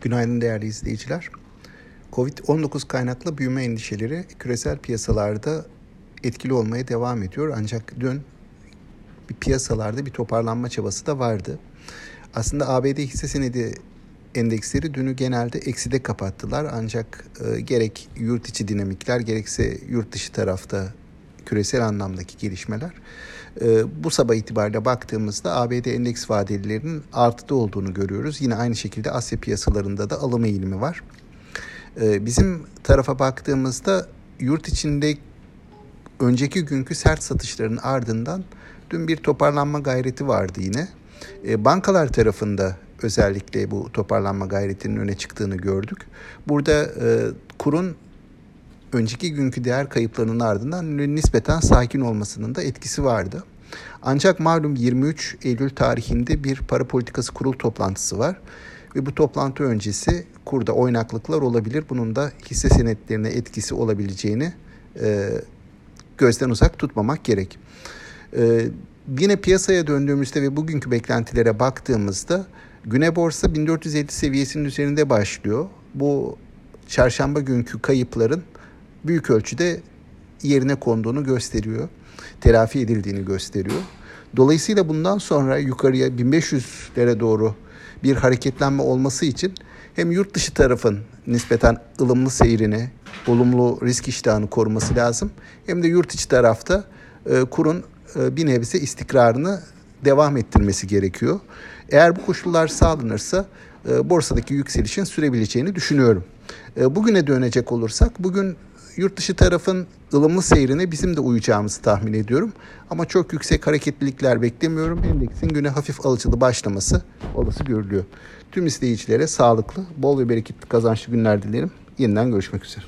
Günaydın değerli izleyiciler. Covid-19 kaynaklı büyüme endişeleri küresel piyasalarda etkili olmaya devam ediyor. Ancak dün bir piyasalarda bir toparlanma çabası da vardı. Aslında ABD hisse senedi endeksleri dünü genelde ekside kapattılar. Ancak e, gerek yurt içi dinamikler gerekse yurt dışı tarafta küresel anlamdaki gelişmeler e, bu sabah itibariyle baktığımızda ABD endeks vadelilerinin artıda olduğunu görüyoruz. Yine aynı şekilde Asya piyasalarında da alım eğilimi var. E, bizim tarafa baktığımızda yurt içinde önceki günkü sert satışların ardından dün bir toparlanma gayreti vardı yine. E, bankalar tarafında özellikle bu toparlanma gayretinin öne çıktığını gördük. Burada e, kurun önceki günkü değer kayıplarının ardından nispeten sakin olmasının da etkisi vardı. Ancak malum 23 Eylül tarihinde bir para politikası kurul toplantısı var ve bu toplantı öncesi kurda oynaklıklar olabilir. Bunun da hisse senetlerine etkisi olabileceğini e, gözden uzak tutmamak gerek. E, yine piyasaya döndüğümüzde ve bugünkü beklentilere baktığımızda güne borsa 1450 seviyesinin üzerinde başlıyor. Bu çarşamba günkü kayıpların büyük ölçüde yerine konduğunu gösteriyor. Telafi edildiğini gösteriyor. Dolayısıyla bundan sonra yukarıya 1500'lere doğru bir hareketlenme olması için hem yurt dışı tarafın nispeten ılımlı seyrini, olumlu risk iştahını koruması lazım. Hem de yurt içi tarafta e, kurun e, bir nebze istikrarını devam ettirmesi gerekiyor. Eğer bu koşullar sağlanırsa e, borsadaki yükselişin sürebileceğini düşünüyorum. E, bugüne dönecek olursak bugün yurt dışı tarafın ılımlı seyrine bizim de uyacağımızı tahmin ediyorum. Ama çok yüksek hareketlilikler beklemiyorum. Endeksin güne hafif alıcılı başlaması olası görülüyor. Tüm izleyicilere sağlıklı, bol ve bereketli kazançlı günler dilerim. Yeniden görüşmek üzere.